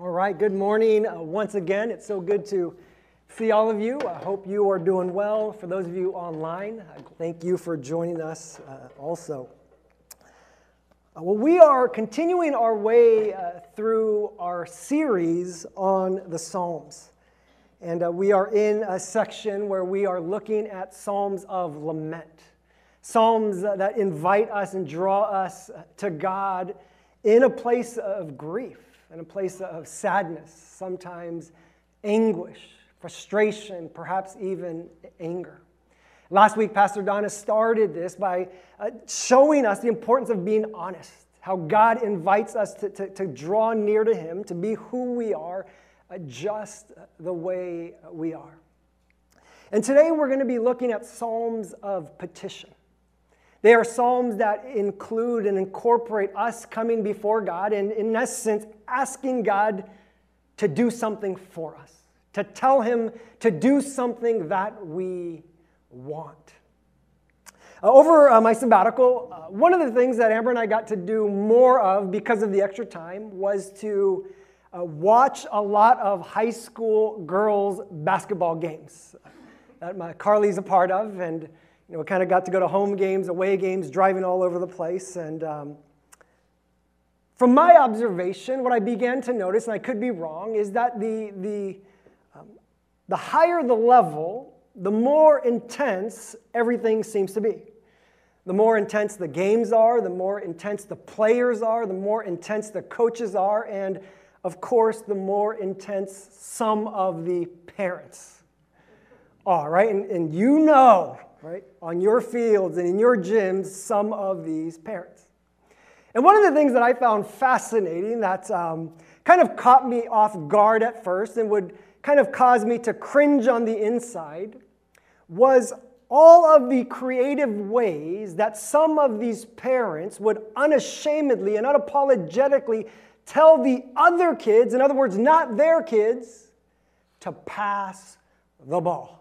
All right, good morning uh, once again. It's so good to see all of you. I hope you are doing well. For those of you online, thank you for joining us uh, also. Uh, well, we are continuing our way uh, through our series on the Psalms. And uh, we are in a section where we are looking at Psalms of lament. Psalms that invite us and draw us to God in a place of grief in a place of sadness, sometimes anguish, frustration, perhaps even anger. Last week, Pastor Donna started this by uh, showing us the importance of being honest, how God invites us to, to, to draw near to Him, to be who we are, uh, just the way we are. And today we're going to be looking at Psalms of petition. They are psalms that include and incorporate us coming before God and, in essence, asking God to do something for us, to tell Him to do something that we want. Uh, over uh, my sabbatical, uh, one of the things that Amber and I got to do more of because of the extra time was to uh, watch a lot of high school girls' basketball games that my Carly's a part of. And you know, we kind of got to go to home games, away games, driving all over the place. And um, from my observation, what I began to notice, and I could be wrong, is that the, the, um, the higher the level, the more intense everything seems to be. The more intense the games are, the more intense the players are, the more intense the coaches are, and of course, the more intense some of the parents are, right? And, and you know right, on your fields and in your gyms some of these parents. And one of the things that I found fascinating that um, kind of caught me off guard at first and would kind of cause me to cringe on the inside was all of the creative ways that some of these parents would unashamedly and unapologetically tell the other kids, in other words, not their kids, to pass the ball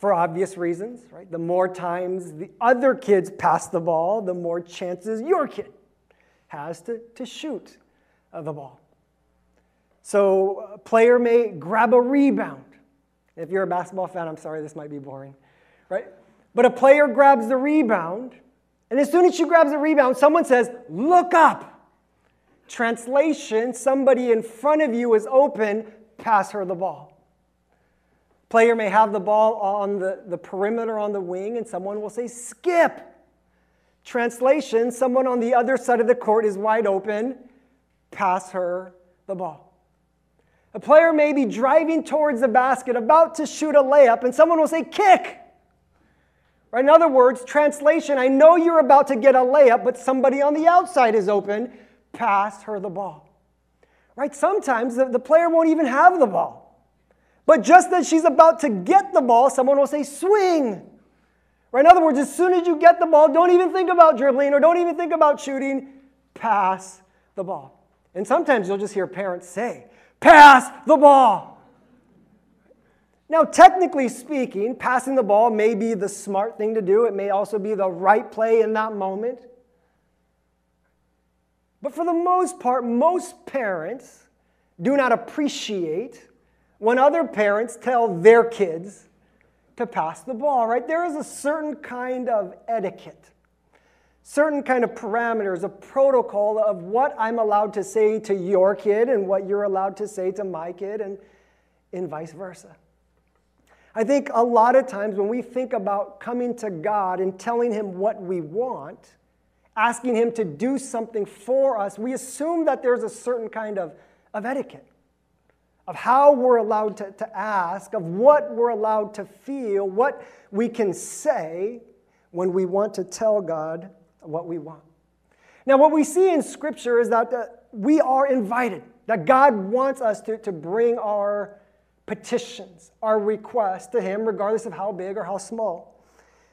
for obvious reasons, right? The more times the other kids pass the ball, the more chances your kid has to, to shoot the ball. So a player may grab a rebound. If you're a basketball fan, I'm sorry, this might be boring, right? But a player grabs the rebound, and as soon as she grabs the rebound, someone says, Look up. Translation somebody in front of you is open, pass her the ball. Player may have the ball on the, the perimeter on the wing, and someone will say, skip. Translation someone on the other side of the court is wide open, pass her the ball. A player may be driving towards the basket, about to shoot a layup, and someone will say, kick. Right? In other words, translation, I know you're about to get a layup, but somebody on the outside is open, pass her the ball. Right? Sometimes the, the player won't even have the ball. But just as she's about to get the ball, someone will say, swing. Right? In other words, as soon as you get the ball, don't even think about dribbling or don't even think about shooting, pass the ball. And sometimes you'll just hear parents say, pass the ball. Now, technically speaking, passing the ball may be the smart thing to do. It may also be the right play in that moment. But for the most part, most parents do not appreciate when other parents tell their kids to pass the ball, right? There is a certain kind of etiquette, certain kind of parameters, a protocol of what I'm allowed to say to your kid and what you're allowed to say to my kid, and, and vice versa. I think a lot of times when we think about coming to God and telling Him what we want, asking Him to do something for us, we assume that there's a certain kind of, of etiquette of how we're allowed to, to ask, of what we're allowed to feel, what we can say when we want to tell God what we want. Now, what we see in Scripture is that uh, we are invited, that God wants us to, to bring our petitions, our requests to Him, regardless of how big or how small.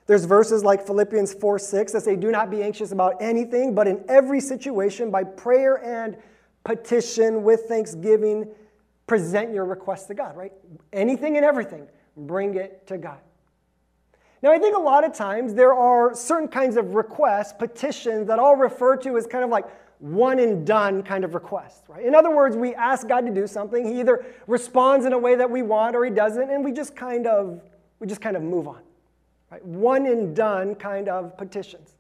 There's verses like Philippians 4 6 that say, Do not be anxious about anything, but in every situation, by prayer and petition with thanksgiving, present your request to God, right? Anything and everything, bring it to God. Now, I think a lot of times there are certain kinds of requests, petitions that I'll refer to as kind of like one and done kind of requests, right? In other words, we ask God to do something. He either responds in a way that we want or he doesn't, and we just kind of we just kind of move on. Right? One and done kind of petitions.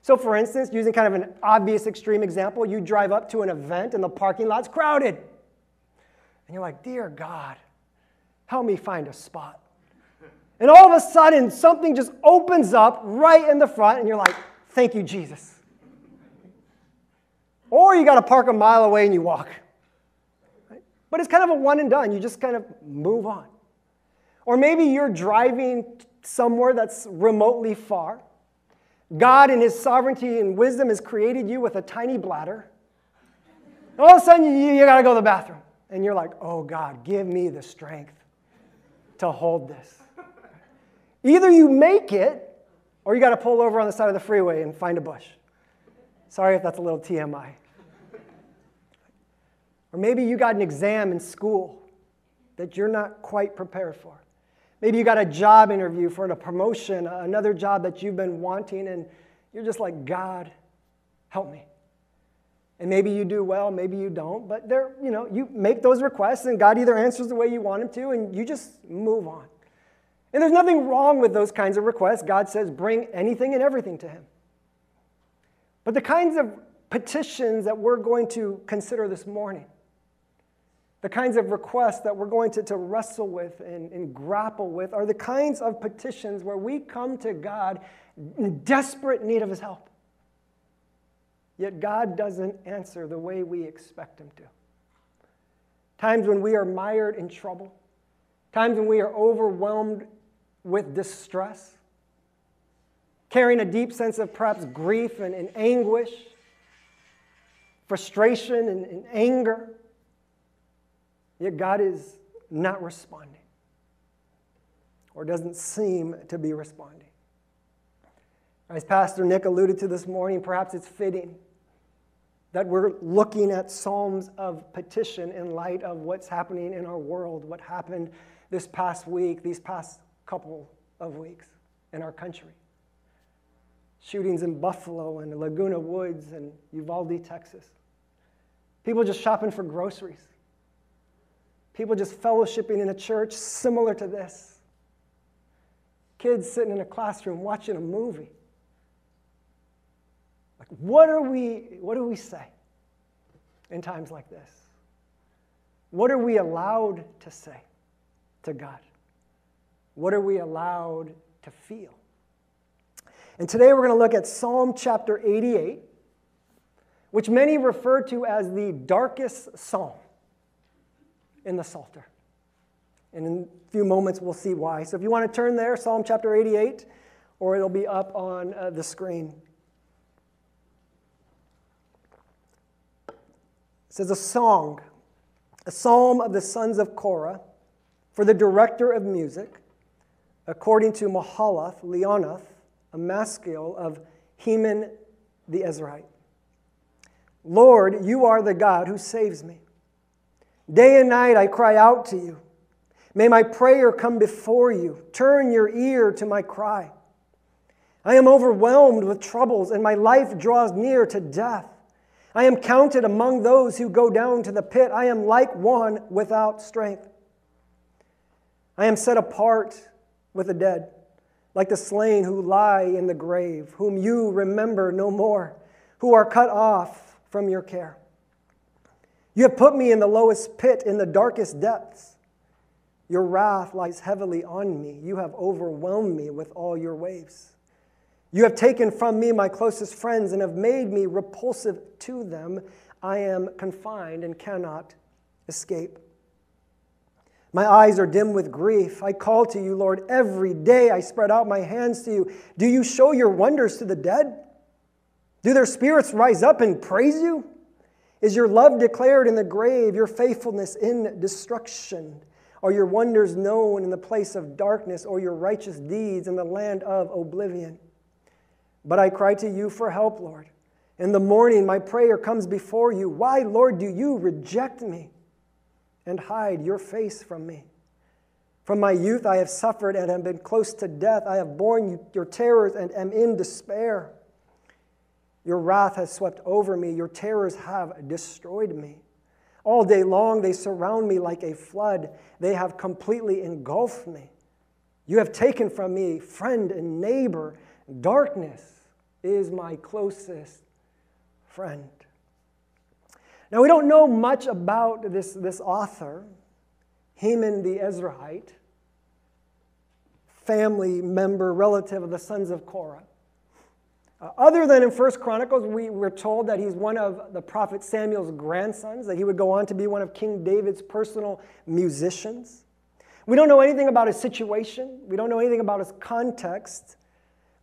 So, for instance, using kind of an obvious extreme example, you drive up to an event and the parking lot's crowded. And you're like, Dear God, help me find a spot. And all of a sudden, something just opens up right in the front, and you're like, Thank you, Jesus. Or you got to park a mile away and you walk. But it's kind of a one and done. You just kind of move on. Or maybe you're driving somewhere that's remotely far. God, in His sovereignty and wisdom, has created you with a tiny bladder. All of a sudden, you, you got to go to the bathroom. And you're like, oh, God, give me the strength to hold this. Either you make it, or you got to pull over on the side of the freeway and find a bush. Sorry if that's a little TMI. Or maybe you got an exam in school that you're not quite prepared for. Maybe you got a job interview for a promotion, another job that you've been wanting, and you're just like, God, help me. And maybe you do well, maybe you don't, but there, you know, you make those requests and God either answers the way you want him to and you just move on. And there's nothing wrong with those kinds of requests. God says, bring anything and everything to him. But the kinds of petitions that we're going to consider this morning the kinds of requests that we're going to, to wrestle with and, and grapple with are the kinds of petitions where we come to God in desperate need of His help. Yet God doesn't answer the way we expect Him to. Times when we are mired in trouble, times when we are overwhelmed with distress, carrying a deep sense of perhaps grief and, and anguish, frustration and, and anger Yet God is not responding or doesn't seem to be responding. As Pastor Nick alluded to this morning, perhaps it's fitting that we're looking at Psalms of petition in light of what's happening in our world, what happened this past week, these past couple of weeks in our country. Shootings in Buffalo and Laguna Woods and Uvalde, Texas. People just shopping for groceries. People just fellowshipping in a church similar to this. Kids sitting in a classroom watching a movie. What are we, what do we say in times like this? What are we allowed to say to God? What are we allowed to feel? And today we're going to look at Psalm chapter 88, which many refer to as the darkest psalm in the Psalter. And in a few moments, we'll see why. So if you want to turn there, Psalm chapter 88, or it'll be up on uh, the screen. Says a song, a psalm of the sons of Korah for the director of music, according to Mahalath Leannoth, a maskil of Heman the Ezrahite. Lord, you are the God who saves me. Day and night I cry out to you. May my prayer come before you. Turn your ear to my cry. I am overwhelmed with troubles, and my life draws near to death. I am counted among those who go down to the pit. I am like one without strength. I am set apart with the dead, like the slain who lie in the grave, whom you remember no more, who are cut off from your care. You have put me in the lowest pit, in the darkest depths. Your wrath lies heavily on me. You have overwhelmed me with all your waves. You have taken from me my closest friends and have made me repulsive to them. I am confined and cannot escape. My eyes are dim with grief. I call to you, Lord, every day. I spread out my hands to you. Do you show your wonders to the dead? Do their spirits rise up and praise you? Is your love declared in the grave, your faithfulness in destruction? Are your wonders known in the place of darkness, or your righteous deeds in the land of oblivion? But I cry to you for help, Lord. In the morning, my prayer comes before you. Why, Lord, do you reject me and hide your face from me? From my youth, I have suffered and have been close to death. I have borne your terrors and am in despair. Your wrath has swept over me. Your terrors have destroyed me. All day long they surround me like a flood. They have completely engulfed me. You have taken from me friend and neighbor. Darkness is my closest friend. Now, we don't know much about this, this author, Haman the Ezrahite, family member, relative of the sons of Korah. Uh, other than in First Chronicles, we, we're told that he's one of the prophet Samuel's grandsons, that he would go on to be one of King David's personal musicians. We don't know anything about his situation. We don't know anything about his context.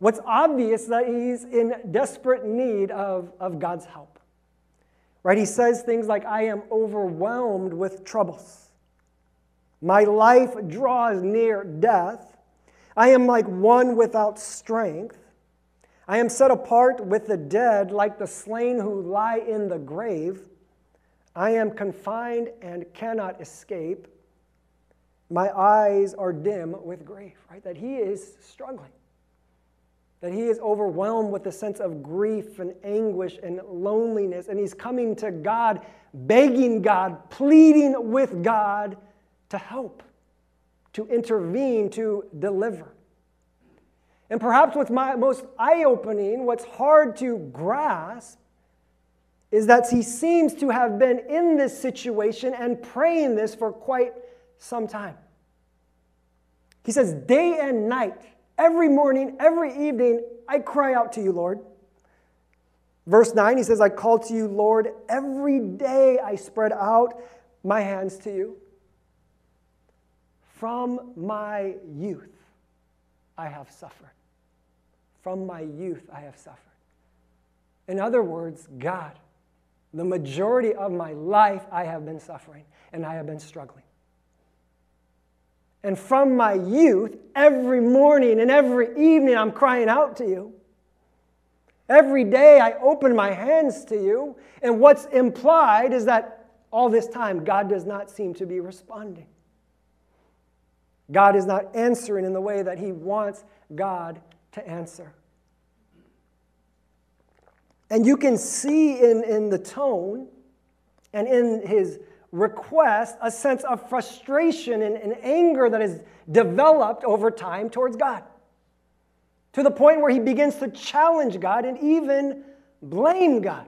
What's obvious that he's in desperate need of, of God's help. Right? He says things like, I am overwhelmed with troubles. My life draws near death. I am like one without strength. I am set apart with the dead, like the slain who lie in the grave. I am confined and cannot escape. My eyes are dim with grief, right? That he is struggling. That he is overwhelmed with a sense of grief and anguish and loneliness. And he's coming to God, begging God, pleading with God to help, to intervene, to deliver. And perhaps what's my, most eye opening, what's hard to grasp, is that he seems to have been in this situation and praying this for quite some time. He says, Day and night, every morning, every evening, I cry out to you, Lord. Verse 9, he says, I call to you, Lord. Every day I spread out my hands to you. From my youth I have suffered. From my youth I have suffered. In other words, God, the majority of my life I have been suffering and I have been struggling. And from my youth, every morning and every evening, I'm crying out to you. Every day, I open my hands to you. And what's implied is that all this time, God does not seem to be responding. God is not answering in the way that He wants God to answer. And you can see in, in the tone and in his request a sense of frustration and, and anger that is developed over time towards God. To the point where he begins to challenge God and even blame God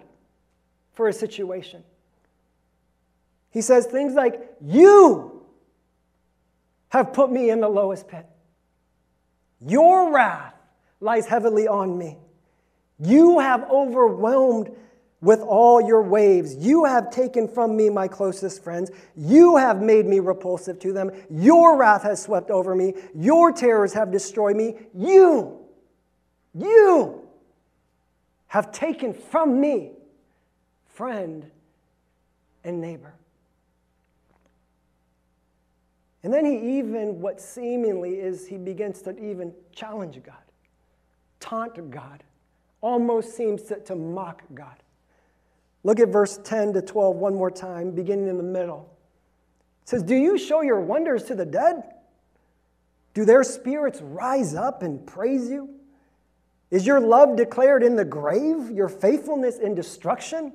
for a situation. He says things like, You have put me in the lowest pit. Your wrath lies heavily on me. You have overwhelmed with all your waves. You have taken from me my closest friends. You have made me repulsive to them. Your wrath has swept over me. Your terrors have destroyed me. You, you have taken from me friend and neighbor. And then he even, what seemingly is, he begins to even challenge God, taunt God, almost seems to, to mock God. Look at verse 10 to 12 one more time, beginning in the middle. It says, Do you show your wonders to the dead? Do their spirits rise up and praise you? Is your love declared in the grave, your faithfulness in destruction?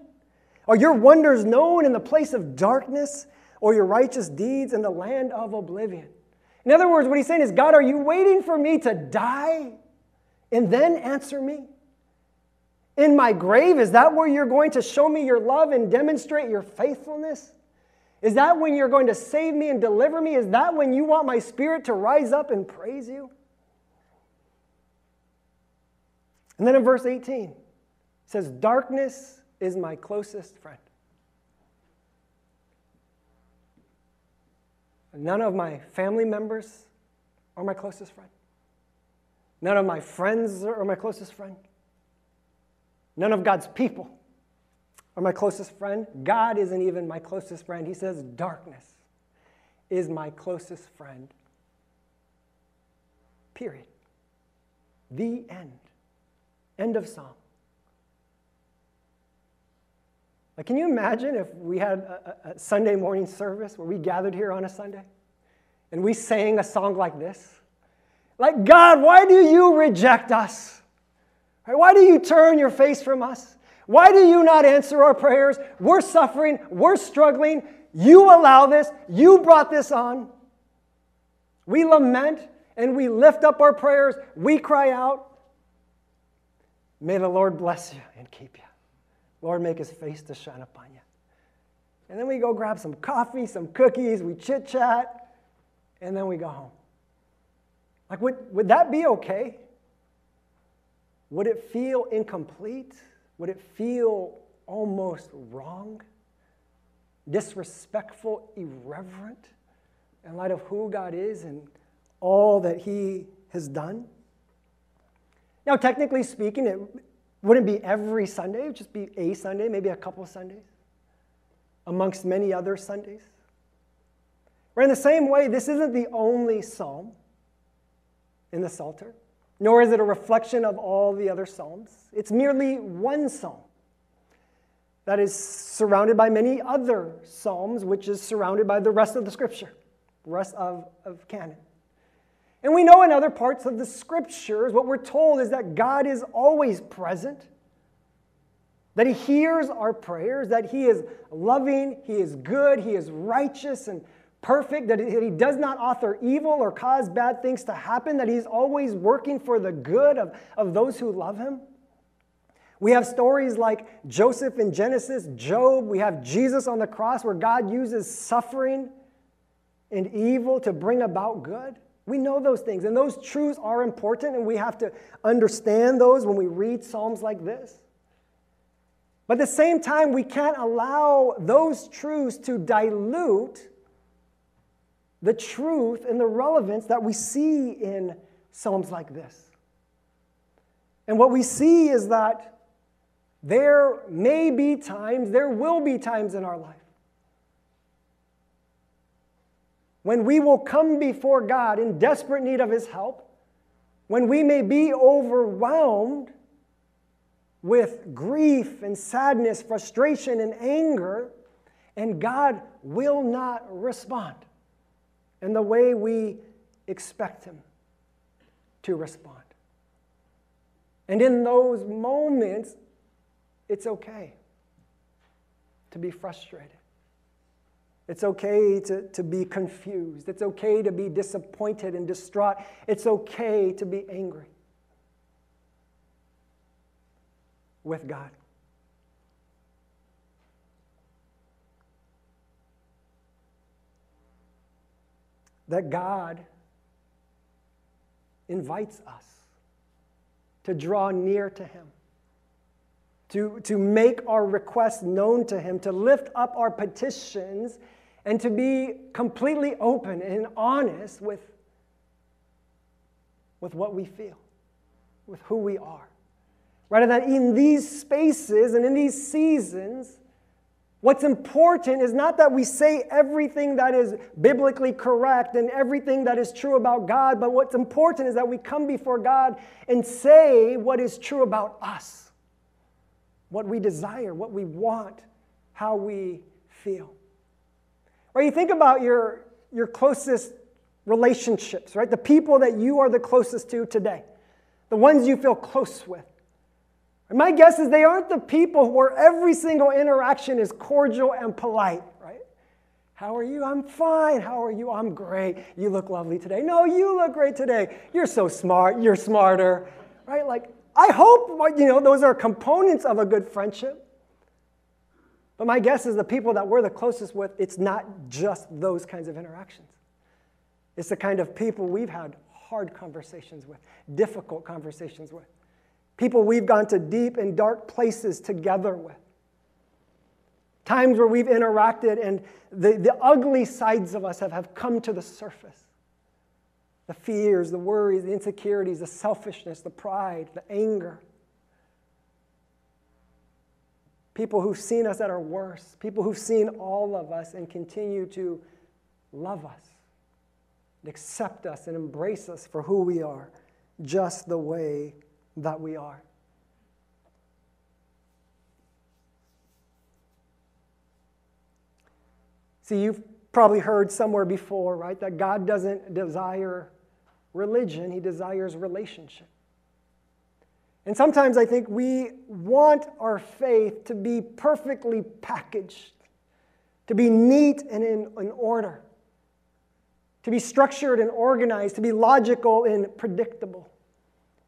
Are your wonders known in the place of darkness, or your righteous deeds in the land of oblivion? In other words, what he's saying is, God, are you waiting for me to die and then answer me? In my grave? Is that where you're going to show me your love and demonstrate your faithfulness? Is that when you're going to save me and deliver me? Is that when you want my spirit to rise up and praise you? And then in verse 18, it says, Darkness is my closest friend. None of my family members are my closest friend. None of my friends are my closest friend. None of God's people are my closest friend. God isn't even my closest friend. He says, Darkness is my closest friend. Period. The end. End of song. Like, can you imagine if we had a, a, Sunday morning service where we gathered here on a Sunday and we sang a song like this? Like, God, why do you reject us? Why do you turn your face from us? Why do you not answer our prayers? We're suffering, we're struggling. You allow this, you brought this on. We lament and we lift up our prayers, we cry out. May the Lord bless you and keep you. Lord, make his face to shine upon you. And then we go grab some coffee, some cookies, we chit chat, and then we go home. Like, would, would that be okay? Would it feel incomplete? Would it feel almost wrong? Disrespectful, irreverent in light of who God is and all that He has done? Now, technically speaking, it wouldn't be every Sunday, it would just be a Sunday, maybe a couple of Sundays, amongst many other Sundays. Or in the same way, this isn't the only psalm in the Psalter, nor is it a reflection of all the other psalms. It's merely one psalm that is surrounded by many other psalms, which is surrounded by the rest of the scripture, the rest of, of canon. And we know in other parts of the scriptures, what we're told is that God is always present, that He hears our prayers, that He is loving, He is good, He is righteous and perfect, that He does not author evil or cause bad things to happen, that He's always working for the good of, of those who love Him. We have stories like Joseph in Genesis, Job, we have Jesus on the cross where God uses suffering and evil to bring about good. We know those things, and those truths are important, and we have to understand those when we read Psalms like this. But at the same time, we can't allow those truths to dilute the truth and the relevance that we see in Psalms like this. And what we see is that there may be times, there will be times in our life when we will come before God in desperate need of His help, when we may be overwhelmed with grief and sadness, frustration and anger, and God will not respond in the way we expect Him to respond. And in those moments, it's okay to be frustrated. It's okay to, to be confused. It's okay to be disappointed and distraught. It's okay to be angry with God. That God invites us to draw near to Him to, to make our requests known to Him, to lift up our petitions and to be completely open and honest with, with what we feel, with who we are. Rather than in these spaces and in these seasons, what's important is not that we say everything that is biblically correct and everything that is true about God, but what's important is that we come before God and say what is true about us, what we desire, what we want, how we feel. Right? you think about your, your closest relationships, right? The people that you are the closest to today, the ones you feel close with. My guess is they aren't the people where every single interaction is cordial and polite, right? How are you? I'm fine. How are you? I'm great. You look lovely today. No, you look great today. You're so smart. You're smarter, right? Like, I hope, you know, those are components of a good friendship. But my guess is the people that we're the closest with, it's not just those kinds of interactions. It's the kind of people we've had hard conversations with, difficult conversations with, people we've gone to deep and dark places together with. Times where we've interacted and the, the ugly sides of us have, have come to the surface the fears, the worries, the insecurities, the selfishness, the pride, the anger. people who've seen us at our worst, people who've seen all of us and continue to love us, and accept us, and embrace us for who we are, just the way that we are. See, you've probably heard somewhere before, right, that God doesn't desire religion, He desires relationship. And sometimes I think we want our faith to be perfectly packaged, to be neat and in, in order, to be structured and organized, to be logical and predictable.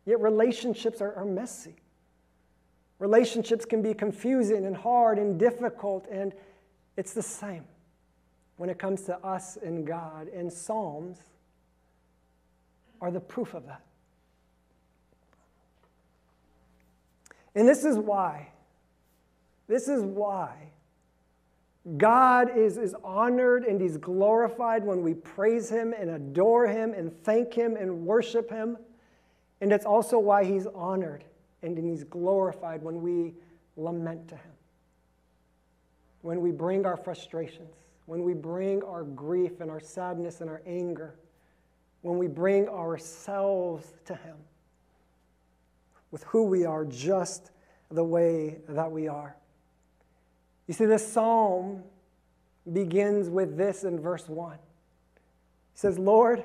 Yet relationships are, are messy. Relationships can be confusing and hard and difficult, and it's the same when it comes to us and God. And Psalms are the proof of that. And this is why, this is why God is, is honored and He's glorified when we praise Him and adore Him and thank Him and worship Him. And it's also why He's honored and He's glorified when we lament to Him, when we bring our frustrations, when we bring our grief and our sadness and our anger, when we bring ourselves to Him with who we are just the way that we are. You see, this psalm begins with this in verse 1. It says, Lord,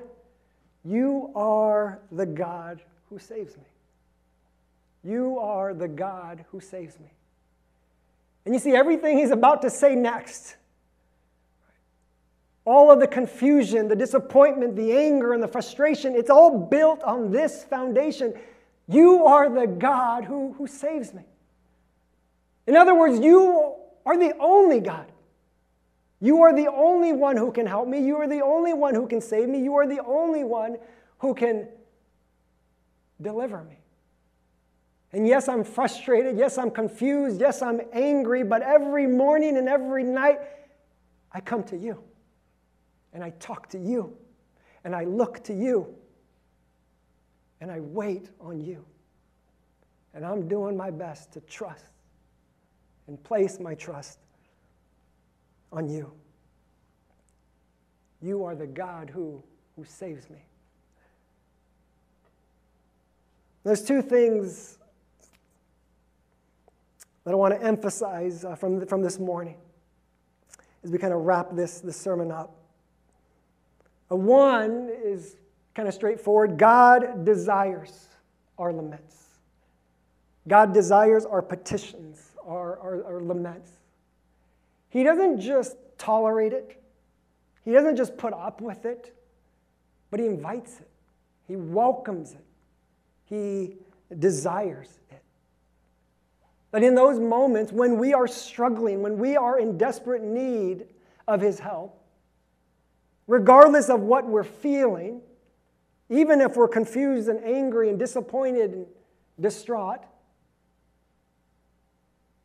you are the God who saves me. You are the God who saves me. And you see, everything he's about to say next, all of the confusion, the disappointment, the anger, and the frustration, it's all built on this foundation you are the God who, who saves me. In other words, you are the only God. You are the only one who can help me. You are the only one who can save me. You are the only one who can deliver me. And yes, I'm frustrated. Yes, I'm confused. Yes, I'm angry. But every morning and every night, I come to you. And I talk to you. And I look to you and I wait on you. And I'm doing my best to trust and place my trust on you. You are the God who, who saves me. There's two things that I want to emphasize uh, from, from this morning as we kind of wrap this, this sermon up. Uh, one is kind of straightforward. God desires our laments. God desires our petitions, our, our, our, laments. He doesn't just tolerate it, He doesn't just put up with it, but He invites it, He welcomes it, He desires it. But in those moments when we are struggling, when we are in desperate need of His help, regardless of what we're feeling, even if we're confused and angry and disappointed and distraught,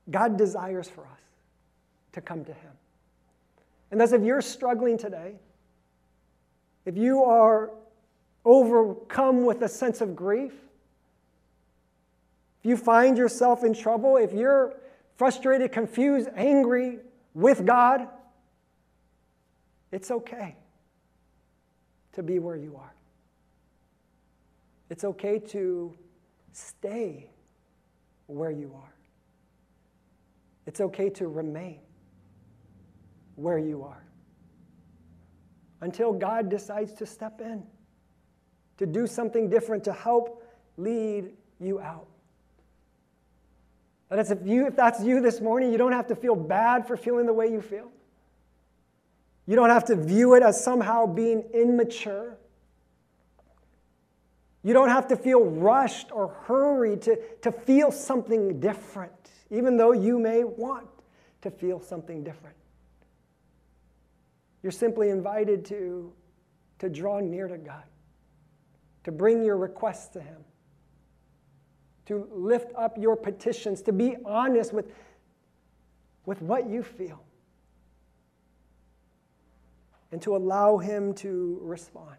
God desires for us to come to Him. And thus, if you're struggling today, if you are overcome with a sense of grief, if you find yourself in trouble, if you're frustrated, confused, angry with God, it's okay to be where you are. It's okay to stay where you are. It's okay to remain where you are until God decides to step in, to do something different, to help lead you out. That is, if, you, if that's you this morning, you don't have to feel bad for feeling the way you feel. You don't have to view it as somehow being immature. You don't have to feel rushed or hurried to, to feel something different, even though you may want to feel something different. You're simply invited to, to draw near to God, to bring your requests to Him, to lift up your petitions, to be honest with, with what you feel, and to allow Him to respond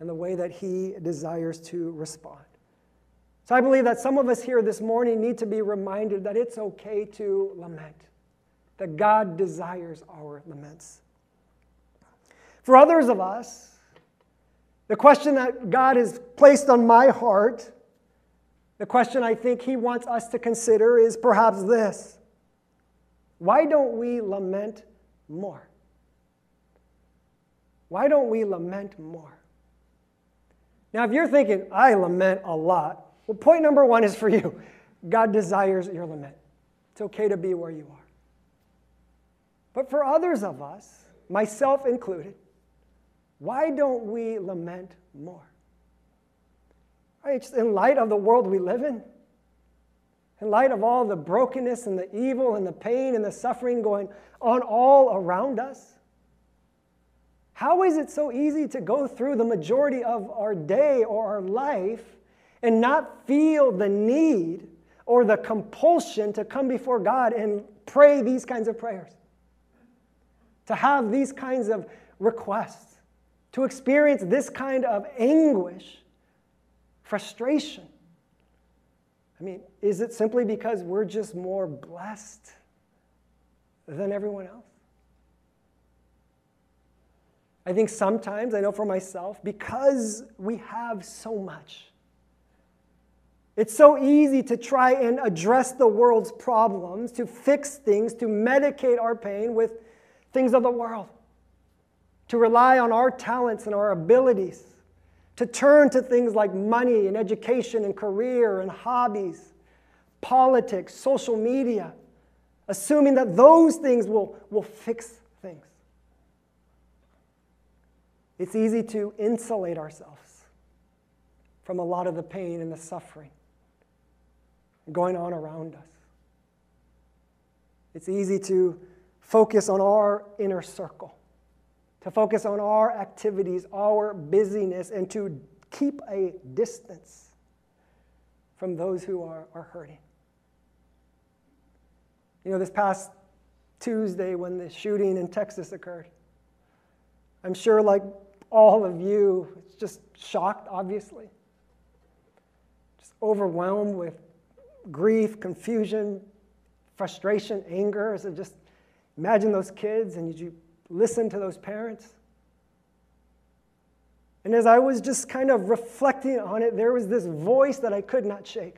in the way that He desires to respond. So I believe that some of us here this morning need to be reminded that it's okay to lament, that God desires our laments. For others of us, the question that God has placed on my heart, the question I think He wants us to consider is perhaps this Why don't we lament more? Why don't we lament more? Now, if you're thinking, I lament a lot, Well, point number one is for you God desires your lament. It's okay to be where you are. But for others of us, myself included, why don't we lament more? Just in light of the world we live in, in light of all the brokenness and the evil and the pain and the suffering going on all around us, how is it so easy to go through the majority of our day or our life and not feel the need or the compulsion to come before God and pray these kinds of prayers? To have these kinds of requests, to experience this kind of anguish, frustration. I mean, is it simply because we're just more blessed than everyone else? I think sometimes, I know for myself, because we have so much, it's so easy to try and address the world's problems, to fix things, to medicate our pain with things of the world, to rely on our talents and our abilities, to turn to things like money and education and career and hobbies, politics, social media, assuming that those things will, will fix things. It's easy to insulate ourselves from a lot of the pain and the suffering going on around us. It's easy to focus on our inner circle, to focus on our activities, our busyness, and to keep a distance from those who are, are hurting. You know, this past Tuesday when the shooting in Texas occurred, I'm sure, like all of you, just shocked, obviously, just overwhelmed with grief, confusion, frustration, anger. So just imagine those kids and you listen to those parents. And as I was just kind of reflecting on it, there was this voice that I could not shake.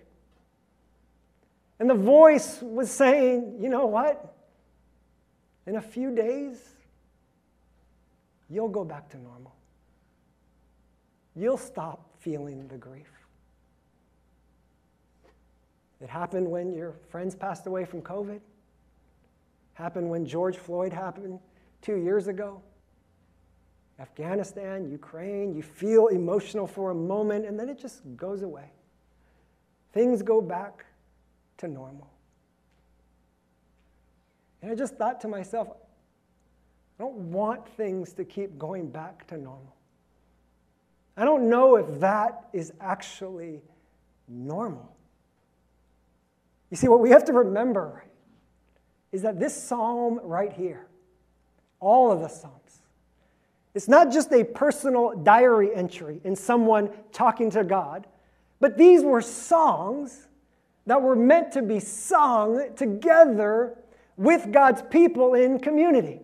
And the voice was saying, you know what? In a few days, you'll go back to normal. You'll stop feeling the grief. It happened when your friends passed away from COVID. Happened when George Floyd happened two years ago. Afghanistan, Ukraine, you feel emotional for a moment and then it just goes away. Things go back to normal. And I just thought to myself, I don't want things to keep going back to normal. I don't know if that is actually normal. You see, what we have to remember is that this psalm right here, all of the psalms, it's not just a personal diary entry in someone talking to God, but these were songs that were meant to be sung together with God's people in community.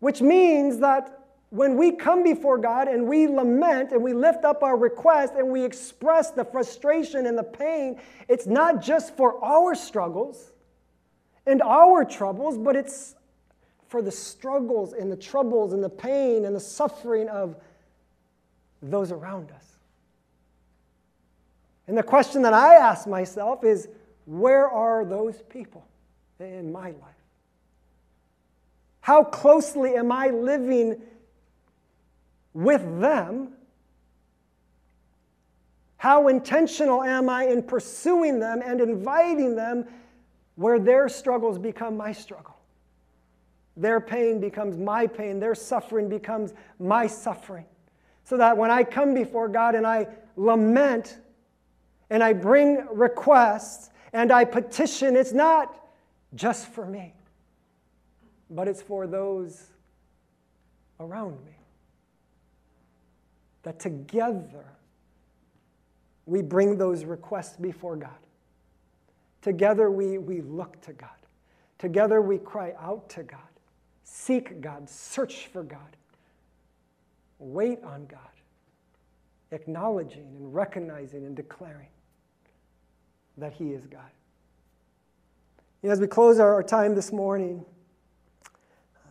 Which means that when we come before God and we lament and we lift up our request and we express the frustration and the pain, it's not just for our struggles and our troubles, but it's for the struggles and the troubles and the pain and the suffering of those around us. And the question that I ask myself is where are those people in my life? How closely am I living with them? How intentional am I in pursuing them and inviting them where their struggles become my struggle? Their pain becomes my pain, their suffering becomes my suffering. So that when I come before God and I lament and I bring requests and I petition, it's not just for me, but it's for those around me that together we bring those requests before God. Together we, we look to God. Together we cry out to God, seek God, search for God, wait on God, acknowledging and recognizing and declaring that He is God. You know, as we close our, our time this morning, uh,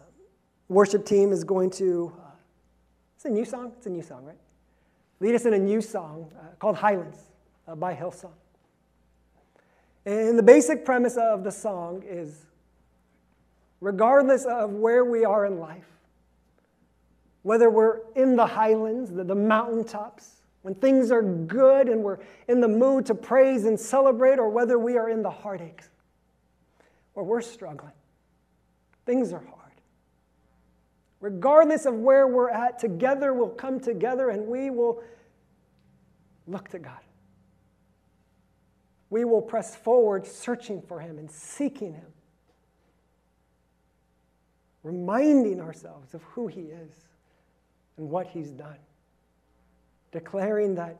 worship team is going to. Uh, it's a new song. It's a new song, right? lead us in a new song uh, called Highlands. uh, by Hillsong. And the basic premise of the song is regardless of where we are in life, whether we're in the highlands, the, the mountaintops, when things are good and we're in the mood to praise and celebrate, or whether we are in the heartaches where we're struggling, things are hard. Regardless of where we're at, together we'll come together and we will look to God. We will press forward searching for Him and seeking Him, reminding ourselves of who He is and what He's done declaring that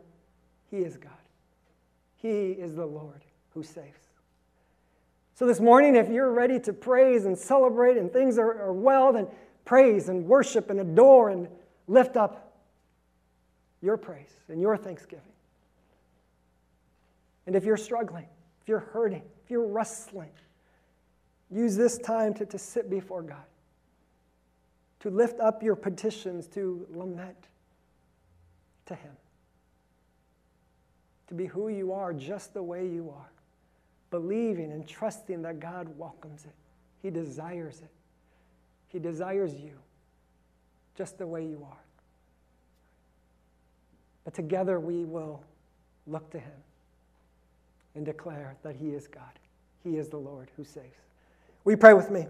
He is God. He is the Lord who saves. So, this morning, if you're ready to praise and celebrate and things are, are well, then praise and worship and adore and lift up your praise and your thanksgiving. And if you're struggling, if you're hurting, if you're wrestling, use this time to, to sit before God, to lift up your petitions, to lament, to Him. To be who you are, just the way you are. Believing and trusting that God welcomes it. He desires it. He desires you just the way you are. But together we will look to Him and declare that He is God. He is the Lord who saves. We pray with me?